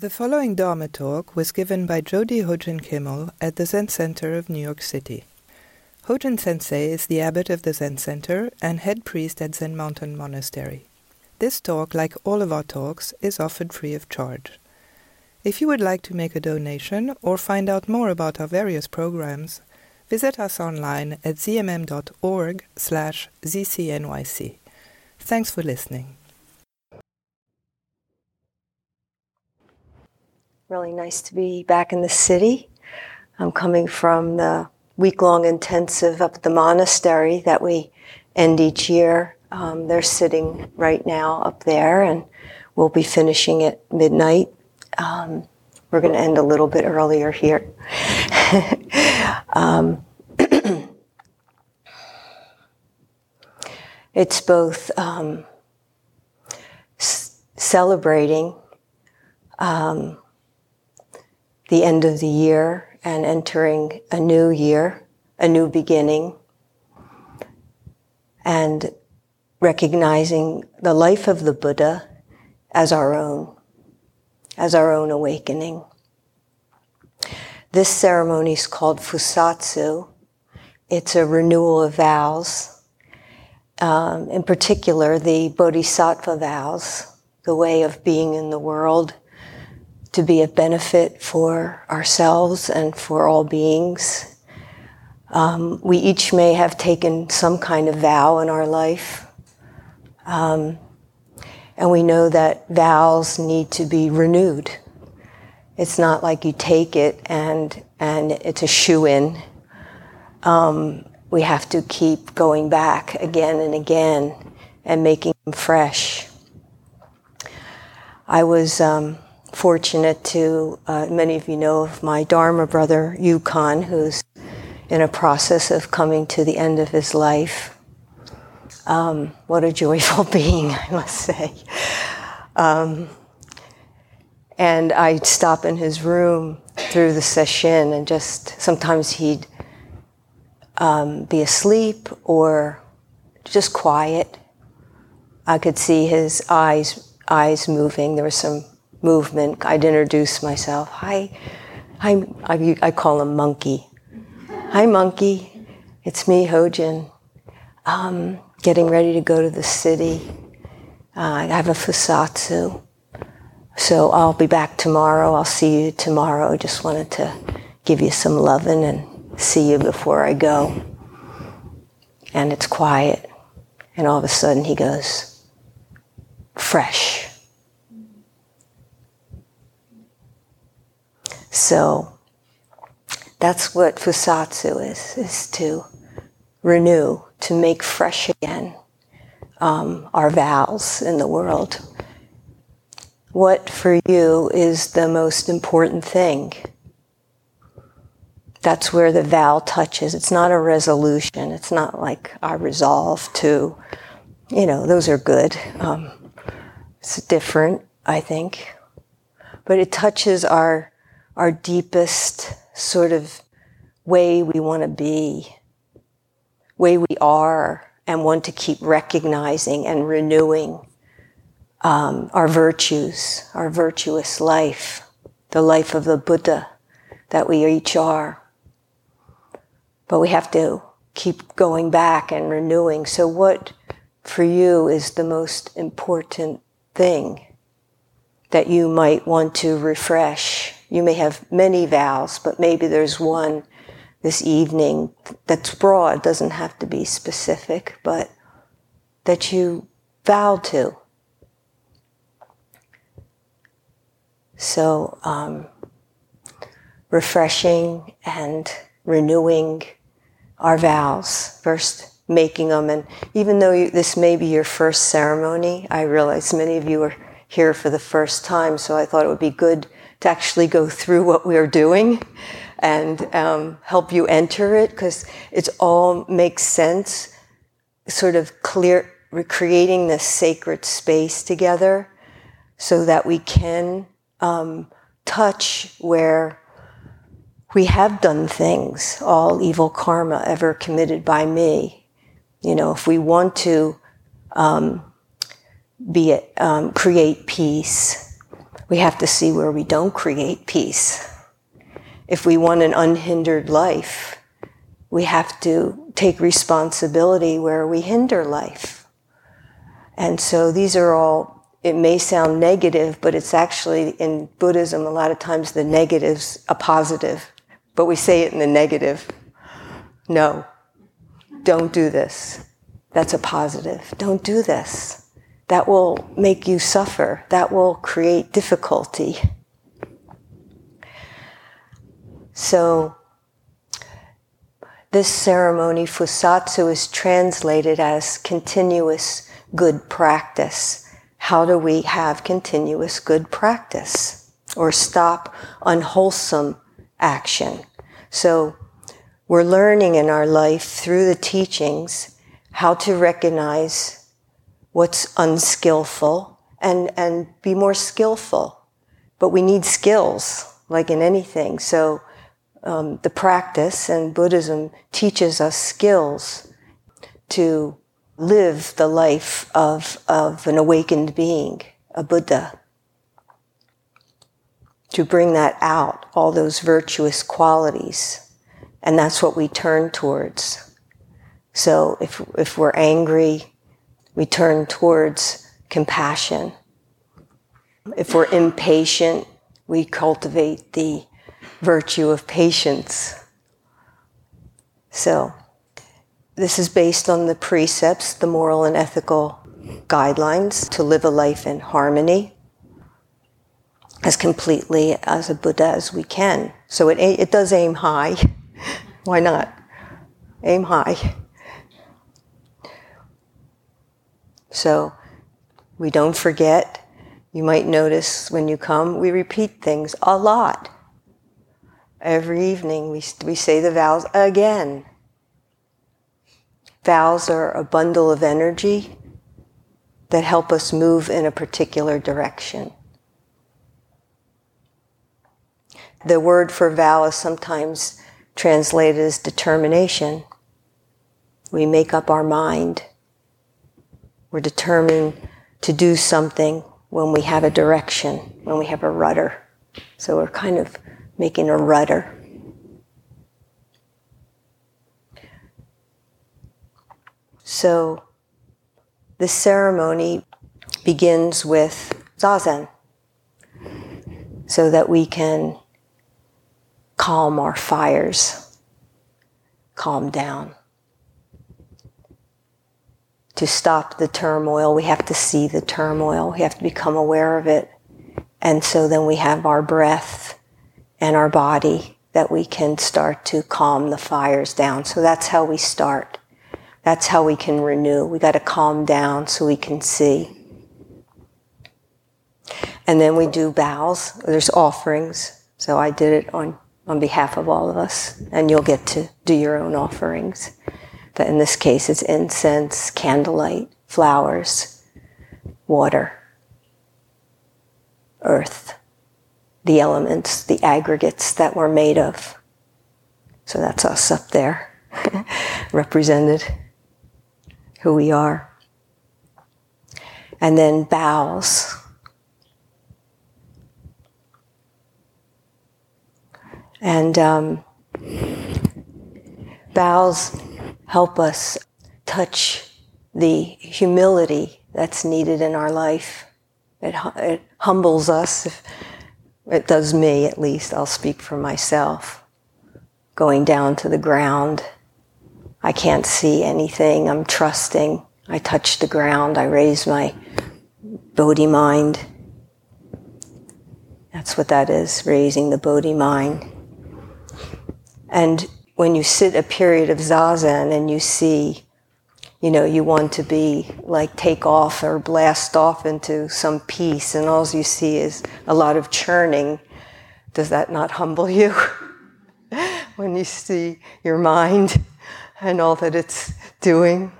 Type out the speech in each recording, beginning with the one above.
The following Dharma talk was given by Jody Hojin Kimmel at the Zen Center of New York City. Hojin Sensei is the abbot of the Zen Center and head priest at Zen Mountain Monastery. This talk, like all of our talks, is offered free of charge. If you would like to make a donation or find out more about our various programs, visit us online at zmm.org slash zcnyc. Thanks for listening. Really nice to be back in the city. I'm coming from the week long intensive up at the monastery that we end each year. Um, they're sitting right now up there, and we'll be finishing at midnight. Um, we're going to end a little bit earlier here. um, it's both um, s- celebrating um, the end of the year and entering a new year, a new beginning, and recognizing the life of the Buddha as our own, as our own awakening. This ceremony is called Fusatsu. It's a renewal of vows. Um, in particular, the Bodhisattva vows, the way of being in the world, to be of benefit for ourselves and for all beings. Um, we each may have taken some kind of vow in our life. Um, and we know that vows need to be renewed. It's not like you take it and, and it's a shoe in. Um, we have to keep going back again and again and making them fresh. I was um, fortunate to, uh, many of you know of my Dharma brother, Yukon, who's in a process of coming to the end of his life. Um, what a joyful being, I must say. Um, and I'd stop in his room through the session, and just sometimes he'd um, be asleep or just quiet. I could see his eyes eyes moving. There was some movement. I'd introduce myself. Hi, hi. I, I call him Monkey. Hi, Monkey. It's me, Hojin. Um, getting ready to go to the city. Uh, I have a fusatsu. So I'll be back tomorrow. I'll see you tomorrow. Just wanted to give you some loving and see you before I go. And it's quiet. And all of a sudden he goes, fresh. So that's what fusatsu is, is to renew, to make fresh again um, our vows in the world. What for you is the most important thing? That's where the vow touches. It's not a resolution. It's not like I resolve to, you know, those are good. Um, it's different, I think. But it touches our, our deepest sort of way we want to be way we are and want to keep recognizing and renewing um, our virtues, our virtuous life, the life of the Buddha that we each are. But we have to keep going back and renewing. So, what for you is the most important thing that you might want to refresh? You may have many vows, but maybe there's one this evening that's broad, doesn't have to be specific, but that you vow to. So, um, refreshing and renewing our vows, first making them. And even though you, this may be your first ceremony, I realize many of you are here for the first time, so I thought it would be good to actually go through what we are doing and um, help you enter it because it all makes sense. Sort of clear, recreating this sacred space together so that we can um, touch where we have done things, all evil karma ever committed by me. You know, if we want to um, be it, um, create peace, we have to see where we don't create peace. If we want an unhindered life, we have to take responsibility where we hinder life. And so these are all, it may sound negative, but it's actually in Buddhism, a lot of times the negative's a positive, but we say it in the negative. No, don't do this. That's a positive. Don't do this. That will make you suffer. That will create difficulty. So, this ceremony, Fusatsu, is translated as continuous good practice. How do we have continuous good practice? Or stop unwholesome action? So, we're learning in our life through the teachings how to recognize what's unskillful and, and be more skillful. But we need skills, like in anything. So um, the practice and Buddhism teaches us skills to live the life of, of an awakened being, a Buddha. To bring that out, all those virtuous qualities. And that's what we turn towards. So if, if we're angry, we turn towards compassion. If we're impatient, we cultivate the virtue of patience. So, this is based on the precepts, the moral and ethical guidelines to live a life in harmony as completely as a Buddha as we can. So it, it does aim high. Why not? Aim high. So we don't forget. You might notice when you come, we repeat things a lot. Every evening we, we say the vows again. Vows are a bundle of energy that help us move in a particular direction. The word for vow is sometimes translated as determination. We make up our mind. We're determined to do something when we have a direction, when we have a rudder. So we're kind of making a rudder. So the ceremony begins with zazen so that we can calm our fires, calm down. To stop the turmoil, we have to see the turmoil, we have to become aware of it. And so then we have our breath and our body that we can start to calm the fires down. So that's how we start. That's how we can renew. We got to calm down so we can see. And then we do bows. There's offerings. So I did it on, on behalf of all of us. And you'll get to do your own offerings. In this case, it's incense, candlelight, flowers, water, earth the elements, the aggregates that we're made of. So that's us up there, represented, who we are. And then bows. And um, bows help us touch the humility that's needed in our life. It, it humbles us. If, it does me, at least. I'll speak for myself. Going down to the ground. I can't see anything. I'm trusting. I touch the ground. I raise my Bodhi mind. That's what that is, raising the Bodhi mind. And when you sit a period of zazen and you see you know, you want to be like take off or blast off into some peace, and all you see is a lot of churning. Does that not humble you when you see your mind and all that it's doing?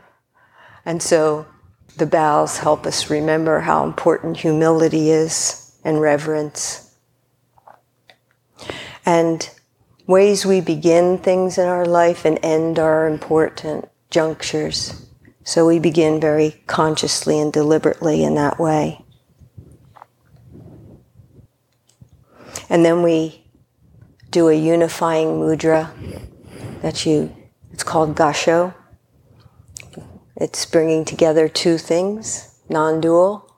And so the bows help us remember how important humility is and reverence. And ways we begin things in our life and end are important junctures. So we begin very consciously and deliberately in that way. And then we do a unifying mudra that you, it's called Gasho. It's bringing together two things, non dual,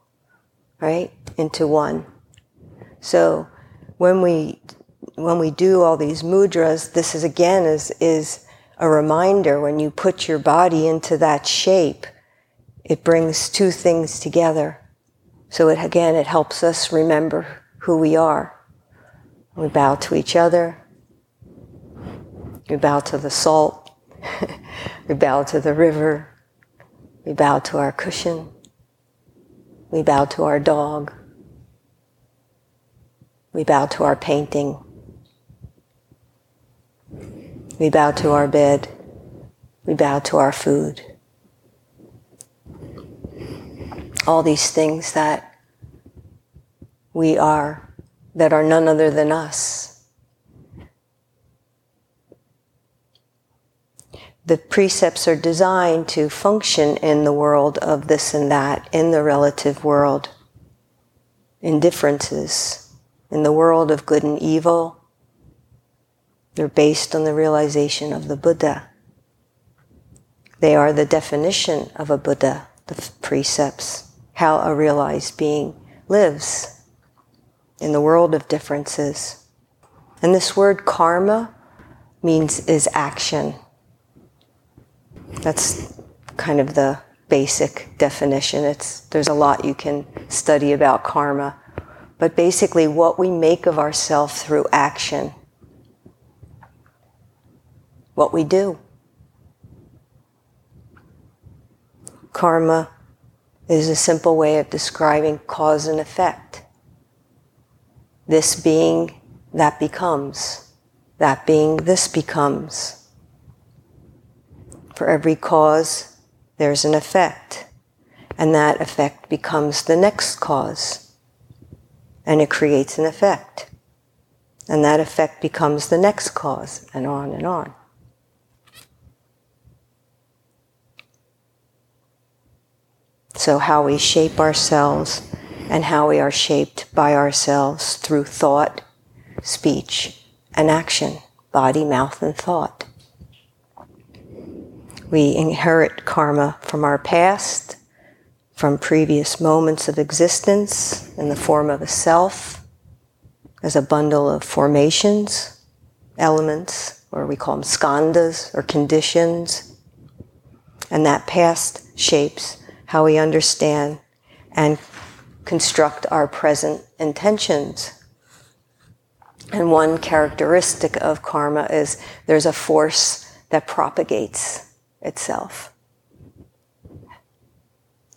right, into one. So when we when we do all these mudras, this is again is is a reminder when you put your body into that shape, it brings two things together. So it again it helps us remember who we are. We bow to each other. We bow to the salt. we bow to the river. We bow to our cushion. We bow to our dog. We bow to our painting. We bow to our bed. We bow to our food. All these things that we are, that are none other than us. The precepts are designed to function in the world of this and that, in the relative world, in differences in the world of good and evil. They're based on the realization of the Buddha. They are the definition of a Buddha, the precepts, how a realized being lives in the world of differences. And this word karma means is action. That's kind of the basic definition. It's, there's a lot you can study about karma but basically what we make of ourselves through action. What we do. Karma is a simple way of describing cause and effect. This being, that becomes. That being, this becomes. For every cause, there's an effect. And that effect becomes the next cause and it creates an effect. And that effect becomes the next cause, and on and on. So, how we shape ourselves and how we are shaped by ourselves through thought, speech, and action body, mouth, and thought. We inherit karma from our past from previous moments of existence in the form of a self, as a bundle of formations, elements, or we call them skandhas or conditions. And that past shapes how we understand and construct our present intentions. And one characteristic of karma is there's a force that propagates itself.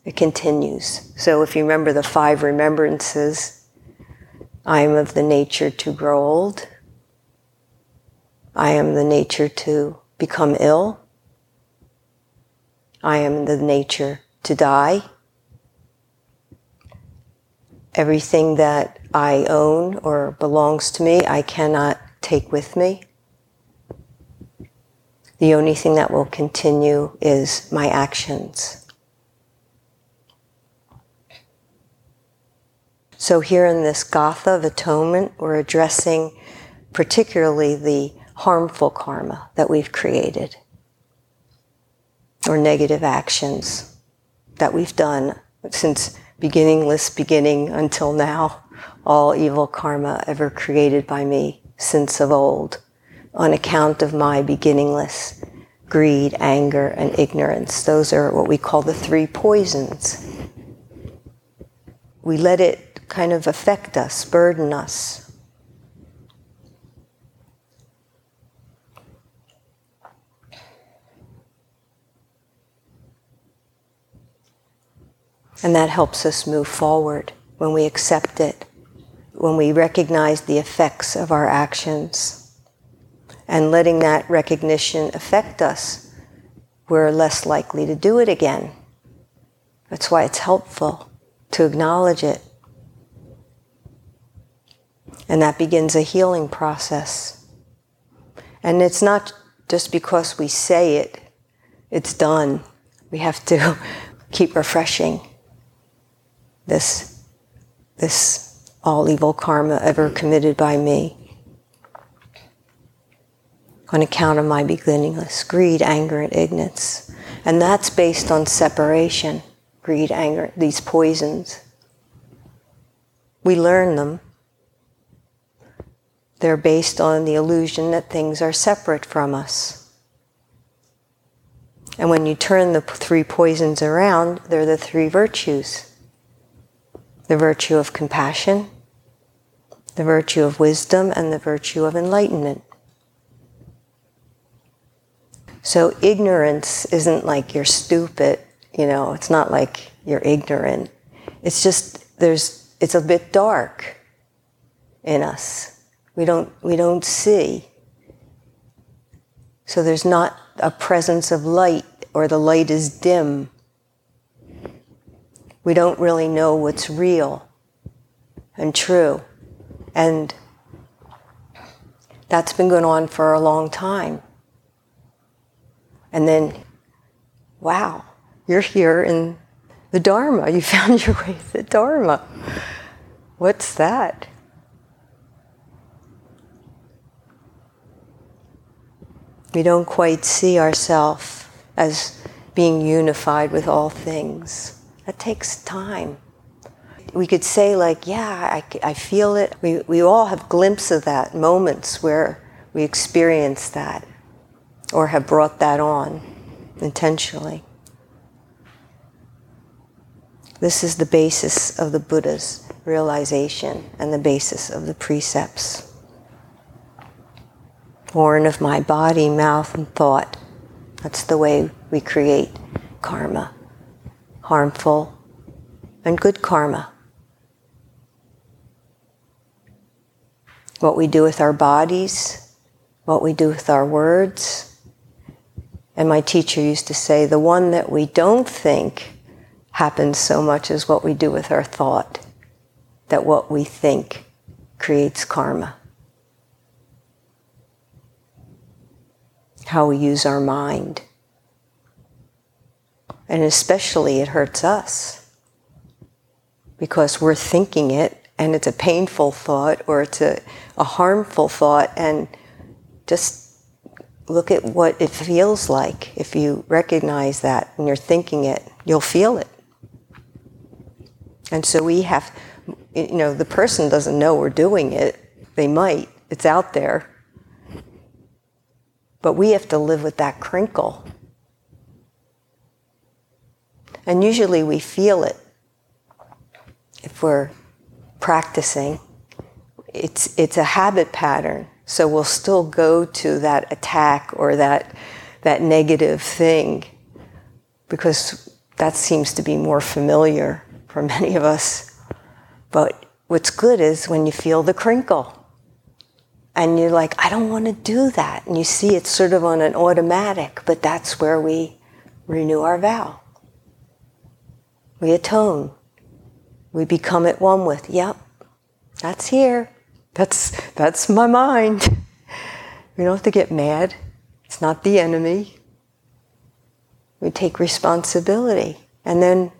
It continues. So if you remember the five remembrances, I am of the nature to grow old. I am the nature to become ill. I am the nature to die. Everything that I own or belongs to me, I cannot take with me. The only thing that will continue is my actions. So, here in this Gatha of atonement, we're addressing particularly the harmful karma that we've created or negative actions that we've done since beginningless beginning until now, all evil karma ever created by me since of old, on account of my beginningless greed, anger, and ignorance. Those are what we call the three poisons. We let it kind of affect us, burden us. And that helps us move forward when we accept it, when we recognize the effects of our actions. And letting that recognition affect us, we're less likely to do it again. That's why it's helpful to acknowledge it and that begins a healing process. And it's not just because we say it, it's done. We have to keep refreshing this, this all evil karma ever committed by me on account of my beginningless greed, anger, and ignorance. And that's based on separation greed, anger, these poisons. We learn them. They're based on the illusion that things are separate from us. And when you turn the three poisons around, they're the three virtues the virtue of compassion, the virtue of wisdom, and the virtue of enlightenment. So ignorance isn't like you're stupid, you know, it's not like you're ignorant. It's just there's it's a bit dark in us. We don't we don't see. So there's not a presence of light or the light is dim. We don't really know what's real and true. And that's been going on for a long time. And then, wow, you're here in the Dharma. You found your way to the Dharma. What's that? We don't quite see ourselves as being unified with all things. That takes time. We could say, like, yeah, I, I feel it. We, we all have glimpses of that, moments where we experience that or have brought that on intentionally. This is the basis of the Buddha's realization and the basis of the precepts. Born of my body, mouth, and thought. That's the way we create karma harmful and good karma. What we do with our bodies, what we do with our words, and my teacher used to say, the one that we don't think happens so much as what we do with our thought, that what we think creates karma. How we use our mind. And especially it hurts us because we're thinking it and it's a painful thought or it's a, a harmful thought and just look at what it feels like. If you recognize that and you're thinking it, you'll feel it. And so we have, you know, the person doesn't know we're doing it. They might, it's out there. But we have to live with that crinkle. And usually we feel it if we're practicing. It's, it's a habit pattern. So we'll still go to that attack or that, that negative thing because that seems to be more familiar for many of us. But what's good is when you feel the crinkle and you're like, I don't want to do that. And you see it's sort of on an automatic, but that's where we renew our vow. We atone. We become at one with, yep, that's here. That's, that's my mind. We don't have to get mad. It's not the enemy. We take responsibility. And then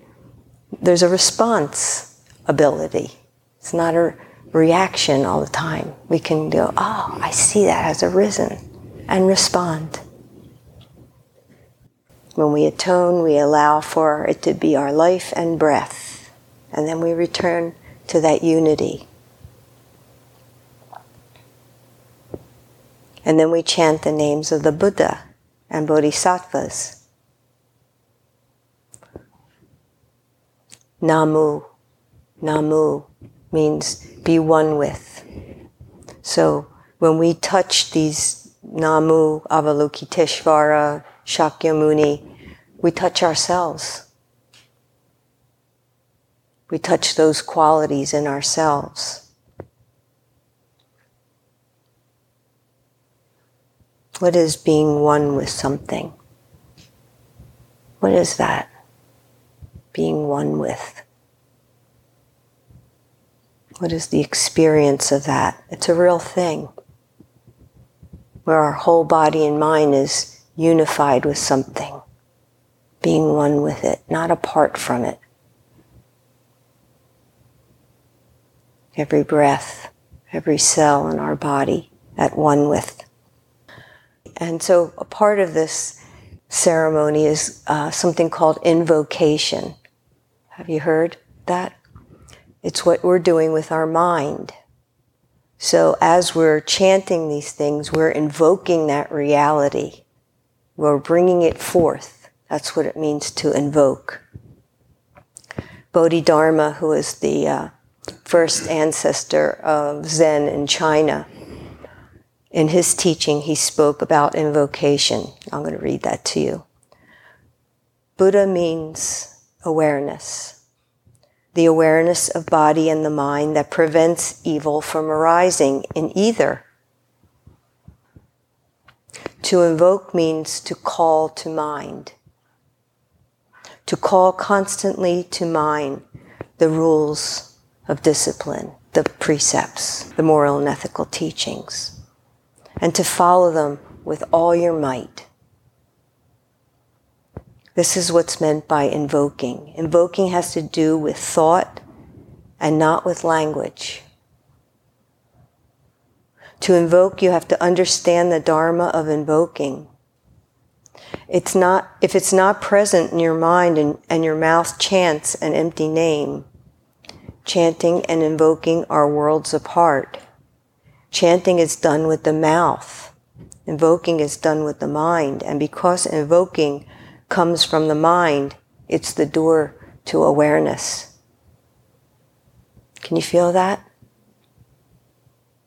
there's a response ability. It's not a reaction all the time. We can go, oh, I see that has arisen, and respond. When we atone, we allow for it to be our life and breath. And then we return to that unity. And then we chant the names of the Buddha and Bodhisattvas. Namu, Namu means be one with. So when we touch these Namu, Avalokiteshvara, Shakyamuni, we touch ourselves. We touch those qualities in ourselves. What is being one with something? What is that? Being one with. What is the experience of that? It's a real thing where our whole body and mind is unified with something, being one with it, not apart from it. every breath, every cell in our body at one with. And so a part of this ceremony is uh, something called invocation. Have you heard that? It's what we're doing with our mind. So as we're chanting these things, we're invoking that reality. We're bringing it forth. That's what it means to invoke. Bodhidharma, who is the uh, first ancestor of Zen in China, in his teaching, he spoke about invocation. I'm going to read that to you. Buddha means awareness, the awareness of body and the mind that prevents evil from arising in either. To invoke means to call to mind, to call constantly to mind the rules of discipline, the precepts, the moral and ethical teachings and to follow them with all your might. This is what's meant by invoking. Invoking has to do with thought and not with language. To invoke, you have to understand the dharma of invoking. It's not, if it's not present in your mind and, and your mouth chants an empty name, chanting and invoking are worlds apart. Chanting is done with the mouth. Invoking is done with the mind. And because invoking comes from the mind, it's the door to awareness. Can you feel that?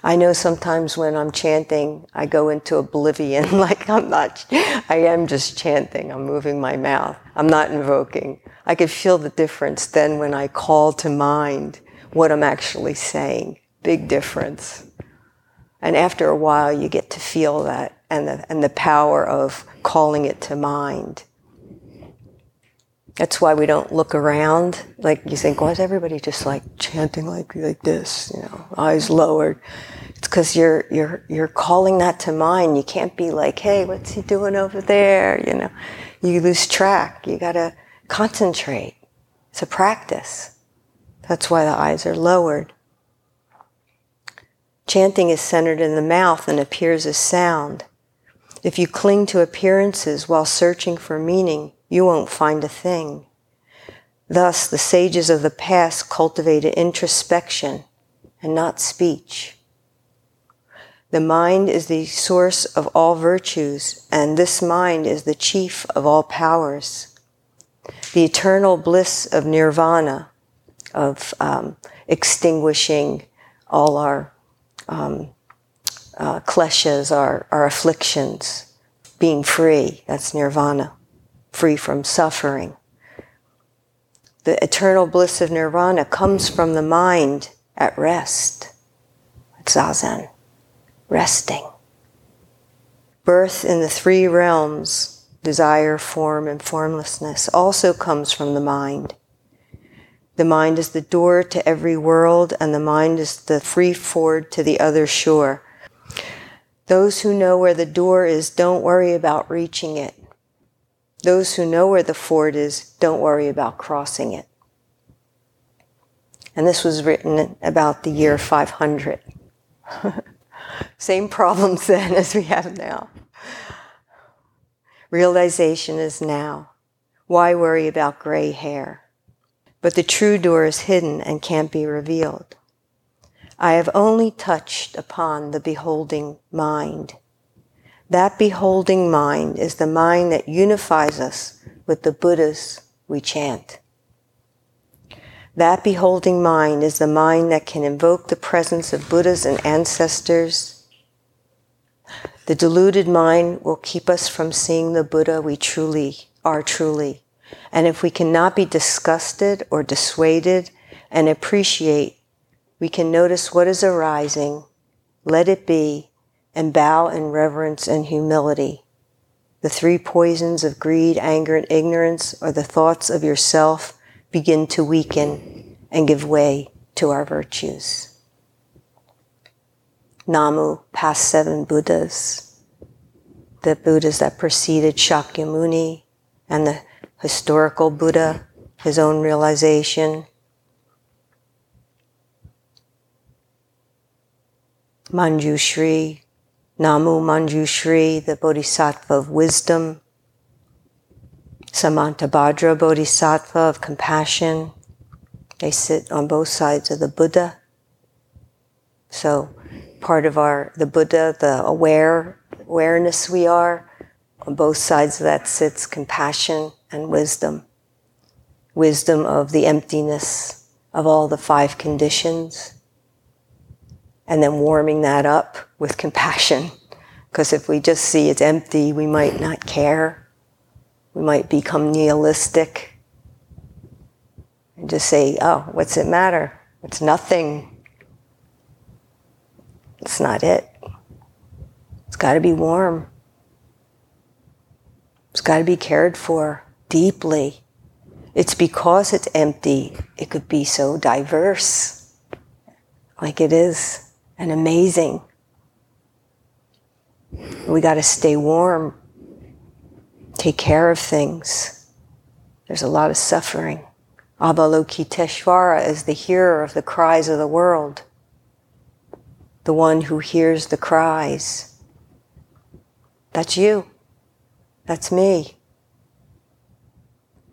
I know sometimes when I'm chanting, I go into oblivion, like I'm not, I am just chanting, I'm moving my mouth, I'm not invoking. I can feel the difference then when I call to mind what I'm actually saying. Big difference. And after a while, you get to feel that and the, and the power of calling it to mind. That's why we don't look around. Like you think, why is everybody just like chanting like like this? You know, eyes lowered. It's because you're you're you're calling that to mind. You can't be like, hey, what's he doing over there? You know, you lose track. You got to concentrate. It's a practice. That's why the eyes are lowered. Chanting is centered in the mouth and appears as sound. If you cling to appearances while searching for meaning, you won't find a thing. Thus, the sages of the past cultivated introspection and not speech. The mind is the source of all virtues, and this mind is the chief of all powers. The eternal bliss of nirvana, of um, extinguishing all our um, uh, kleshas, our, our afflictions, being free. That's nirvana, free from suffering. The eternal bliss of nirvana comes from the mind at rest. It's zazen, resting. Birth in the three realms, desire, form, and formlessness, also comes from the mind. The mind is the door to every world, and the mind is the free ford to the other shore. Those who know where the door is don't worry about reaching it. Those who know where the ford is don't worry about crossing it. And this was written about the year 500. Same problems then as we have now. Realization is now. Why worry about gray hair? but the true door is hidden and can't be revealed. I have only touched upon the beholding mind. That beholding mind is the mind that unifies us with the Buddhas we chant. That beholding mind is the mind that can invoke the presence of Buddhas and ancestors. The deluded mind will keep us from seeing the Buddha we truly are truly. And if we cannot be disgusted or dissuaded and appreciate, we can notice what is arising, let it be, and bow in reverence and humility. The three poisons of greed, anger, and ignorance, or the thoughts of yourself, begin to weaken and give way to our virtues. Namu, past seven Buddhas, the Buddhas that preceded Shakyamuni, and the historical Buddha, his own realization. Manjushri, Namu Manjushri, the Bodhisattva of wisdom, Samantabhadra Bodhisattva of compassion. They sit on both sides of the Buddha. So part of our the Buddha, the aware awareness we are, on both sides of that sits compassion and wisdom. Wisdom of the emptiness of all the five conditions. And then warming that up with compassion. Because if we just see it's empty, we might not care. We might become nihilistic and just say, oh, what's it matter? It's nothing. It's not it. It's got to be warm. It's got to be cared for deeply. It's because it's empty, it could be so diverse, like it is, and amazing. We got to stay warm, take care of things. There's a lot of suffering. Avalokiteshvara is the hearer of the cries of the world, the one who hears the cries. That's you. That's me.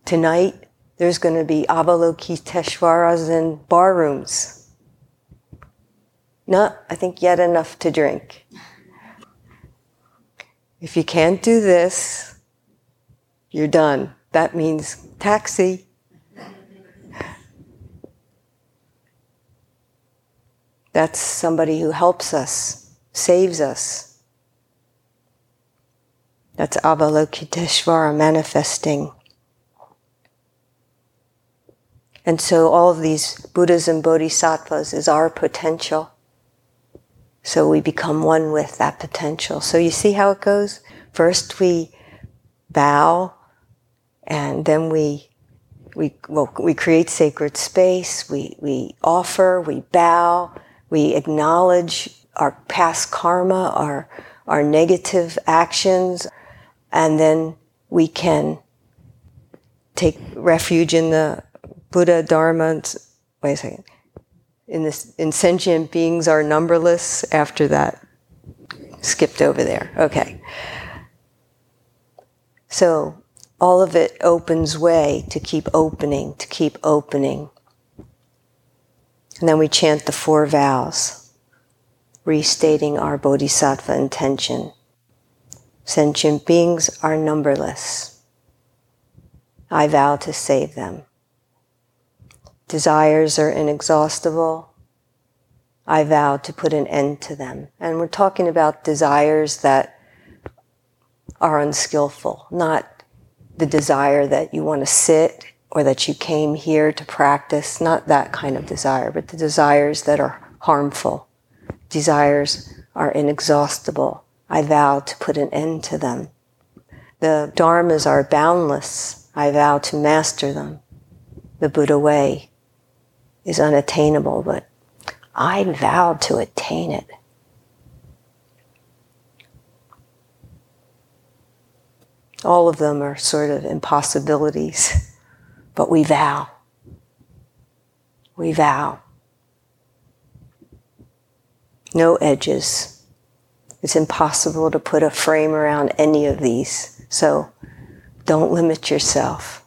Tonight, there's going to be Avalokiteshvaras in bar rooms. No, I think yet enough to drink. If you can't do this, you're done. That means taxi. That's somebody who helps us, saves us. That's Avalokiteshvara manifesting. And so all of these Buddhas and Bodhisattvas is our potential. So we become one with that potential. So you see how it goes? First we bow and then we we well, we create sacred space, we we offer, we bow, we acknowledge our past karma, our, our negative actions, and then we can take refuge in the Buddha, Dharma, wait a second. In this, in sentient beings are numberless. After that, skipped over there. Okay. So all of it opens way to keep opening, to keep opening. And then we chant the four vows, restating our bodhisattva intention. Sentient beings are numberless. I vow to save them. Desires are inexhaustible. I vow to put an end to them. And we're talking about desires that are unskillful, not the desire that you want to sit or that you came here to practice, not that kind of desire, but the desires that are harmful. Desires are inexhaustible. I vow to put an end to them. The dharmas are boundless. I vow to master them. The Buddha way is unattainable, but I vow to attain it. All of them are sort of impossibilities. But we vow. We vow. No edges. It's impossible to put a frame around any of these. So don't limit yourself.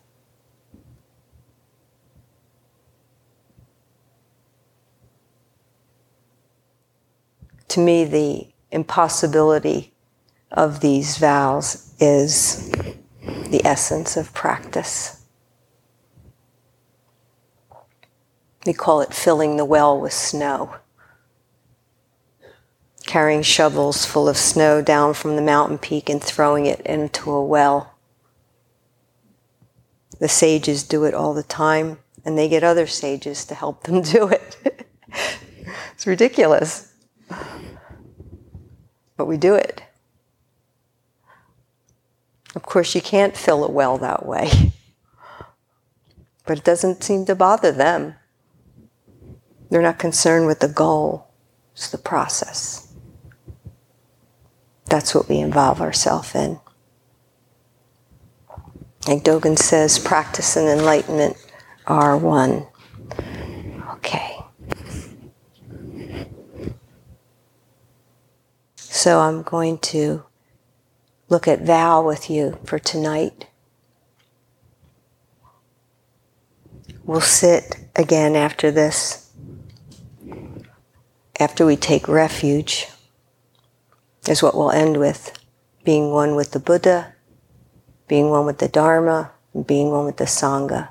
To me, the impossibility of these vows is the essence of practice. We call it filling the well with snow. Carrying shovels full of snow down from the mountain peak and throwing it into a well. The sages do it all the time, and they get other sages to help them do it. it's ridiculous. But we do it. Of course, you can't fill a well that way. But it doesn't seem to bother them. They're not concerned with the goal, it's the process. That's what we involve ourselves in. Like Dogen says, practice and enlightenment are one. Okay. So I'm going to look at vow with you for tonight. We'll sit again after this, after we take refuge, is what we'll end with being one with the Buddha, being one with the Dharma, and being one with the Sangha.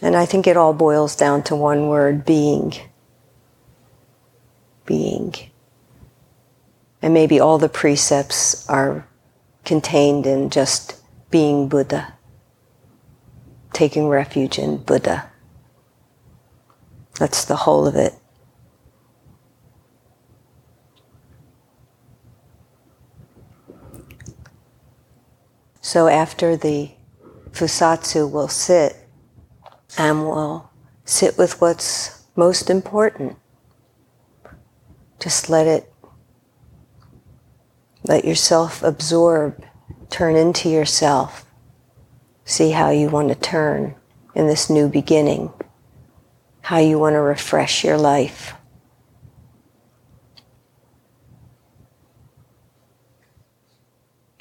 And I think it all boils down to one word being. And maybe all the precepts are contained in just being Buddha taking refuge in Buddha. That's the whole of it. So after the Fusatsu, we'll sit and we'll sit with what's most important. Just let it, let yourself absorb, turn into yourself See how you want to turn in this new beginning, how you want to refresh your life.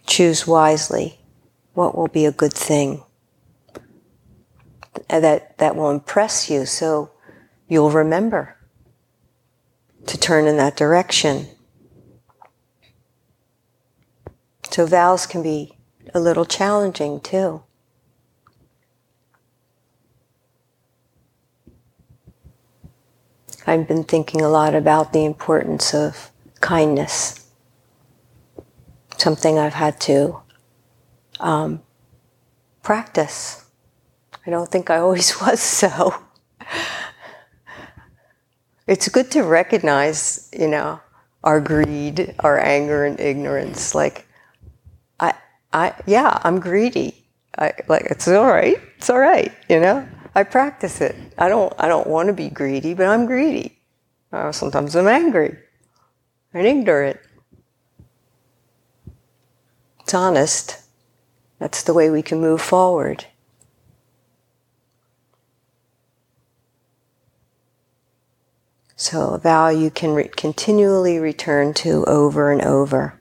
Choose wisely what will be a good thing that, that will impress you so you'll remember to turn in that direction. So vows can be a little challenging too. I've been thinking a lot about the importance of kindness, something I've had to um, practice. I don't think I always was so. it's good to recognize, you know, our greed, our anger, and ignorance. Like, I, yeah, I'm greedy. I like it's all right. It's all right, you know. I practice it. I don't, I don't want to be greedy, but I'm greedy. Uh, sometimes I'm angry and ignorant. It's honest. That's the way we can move forward. So, a you can re- continually return to over and over.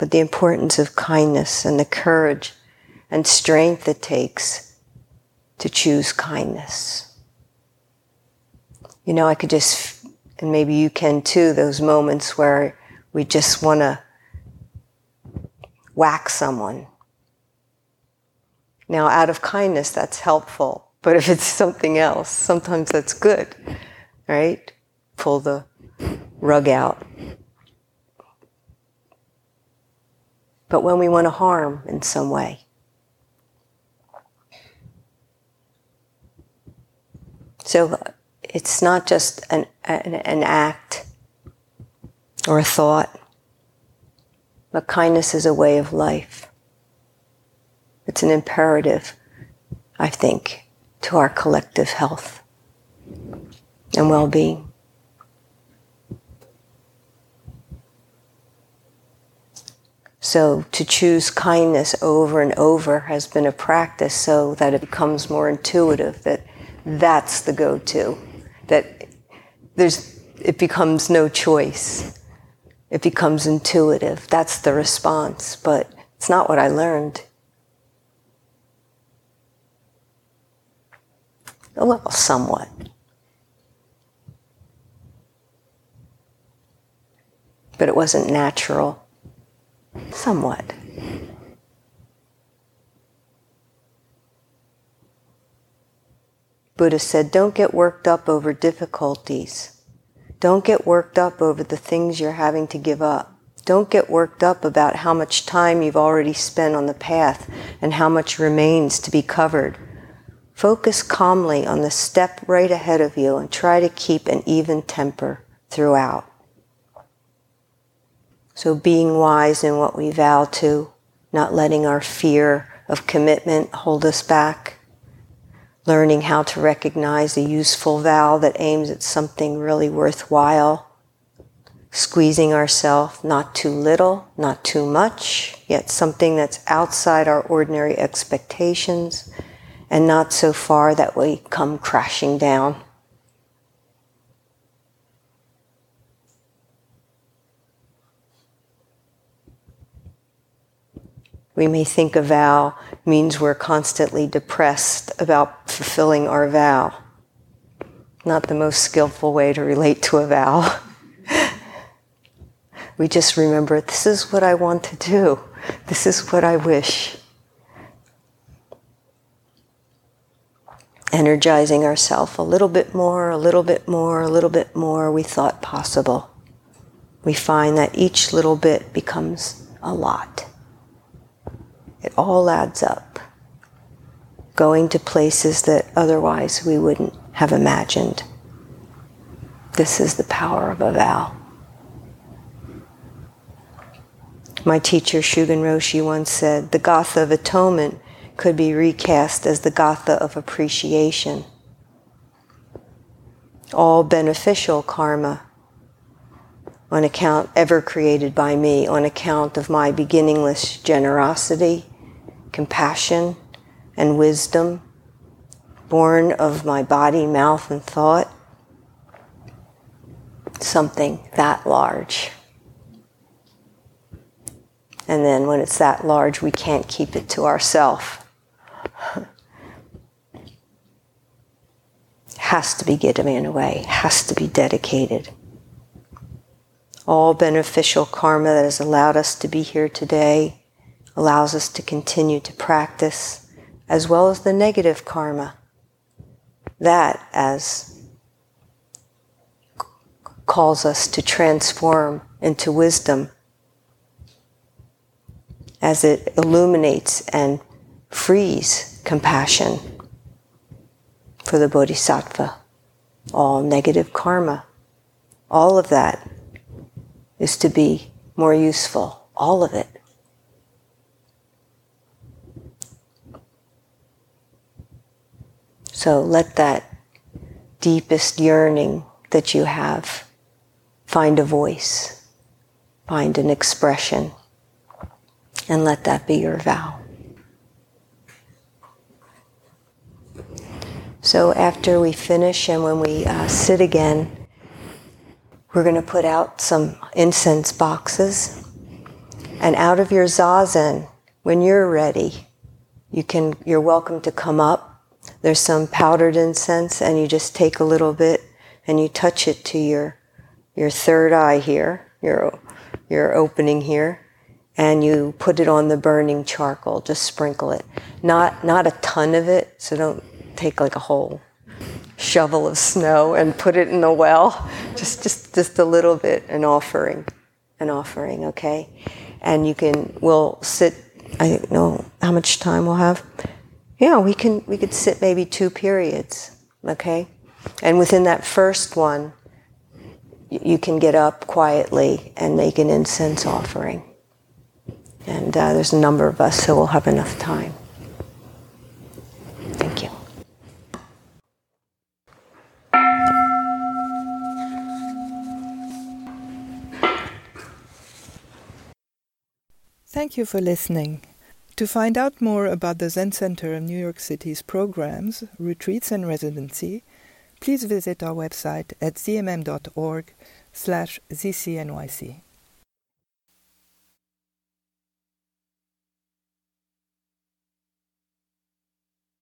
But the importance of kindness and the courage and strength it takes to choose kindness. You know, I could just, and maybe you can too, those moments where we just want to whack someone. Now, out of kindness, that's helpful. But if it's something else, sometimes that's good, right? Pull the rug out. But when we want to harm in some way, So it's not just an, an, an act or a thought, but kindness is a way of life. It's an imperative, I think, to our collective health and well being. So to choose kindness over and over has been a practice so that it becomes more intuitive, that that's the go-to. That there's, it becomes no choice. It becomes intuitive. That's the response, but it's not what I learned. Well, somewhat. But it wasn't natural. Somewhat. Buddha said, don't get worked up over difficulties. Don't get worked up over the things you're having to give up. Don't get worked up about how much time you've already spent on the path and how much remains to be covered. Focus calmly on the step right ahead of you and try to keep an even temper throughout. So being wise in what we vow to, not letting our fear of commitment hold us back, learning how to recognize a useful vow that aims at something really worthwhile, squeezing ourselves not too little, not too much, yet something that's outside our ordinary expectations and not so far that we come crashing down. We may think a vow means we're constantly depressed about fulfilling our vow. Not the most skillful way to relate to a vow. we just remember this is what I want to do, this is what I wish. Energizing ourselves a little bit more, a little bit more, a little bit more, we thought possible. We find that each little bit becomes a lot. It all adds up. Going to places that otherwise we wouldn't have imagined. This is the power of a vow. My teacher Shugen Roshi once said, the Gatha of atonement could be recast as the Gatha of appreciation. All beneficial karma on account ever created by me, on account of my beginningless generosity, compassion, and wisdom, born of my body, mouth, and thought. Something that large. And then when it's that large, we can't keep it to ourselves. has to be given away, has to be dedicated. All beneficial karma that has allowed us to be here today allows us to continue to practice, as well as the negative karma. That as calls us to transform into wisdom as it illuminates and frees compassion for the bodhisattva. All negative karma, all of that is to be more useful, all of it. So let that deepest yearning that you have find a voice, find an expression, and let that be your vow. So after we finish and when we uh, sit again, we're going to put out some incense boxes. And out of your zazen, when you're ready, you can, you're welcome to come up there's some powdered incense, and you just take a little bit and you touch it to your your third eye here, your your opening here, and you put it on the burning charcoal. Just sprinkle it, not not a ton of it. So don't take like a whole shovel of snow and put it in the well. Just just just a little bit, an offering, an offering. Okay, and you can. We'll sit. I don't know how much time we'll have yeah, we can we could sit maybe two periods, okay? And within that first one, you can get up quietly and make an incense offering. And uh, there's a number of us, so we'll have enough time. Thank you. Thank you for listening. To find out more about the Zen Center of New York City's programs, retreats, and residency, please visit our website at zmm.org slash zcnyc.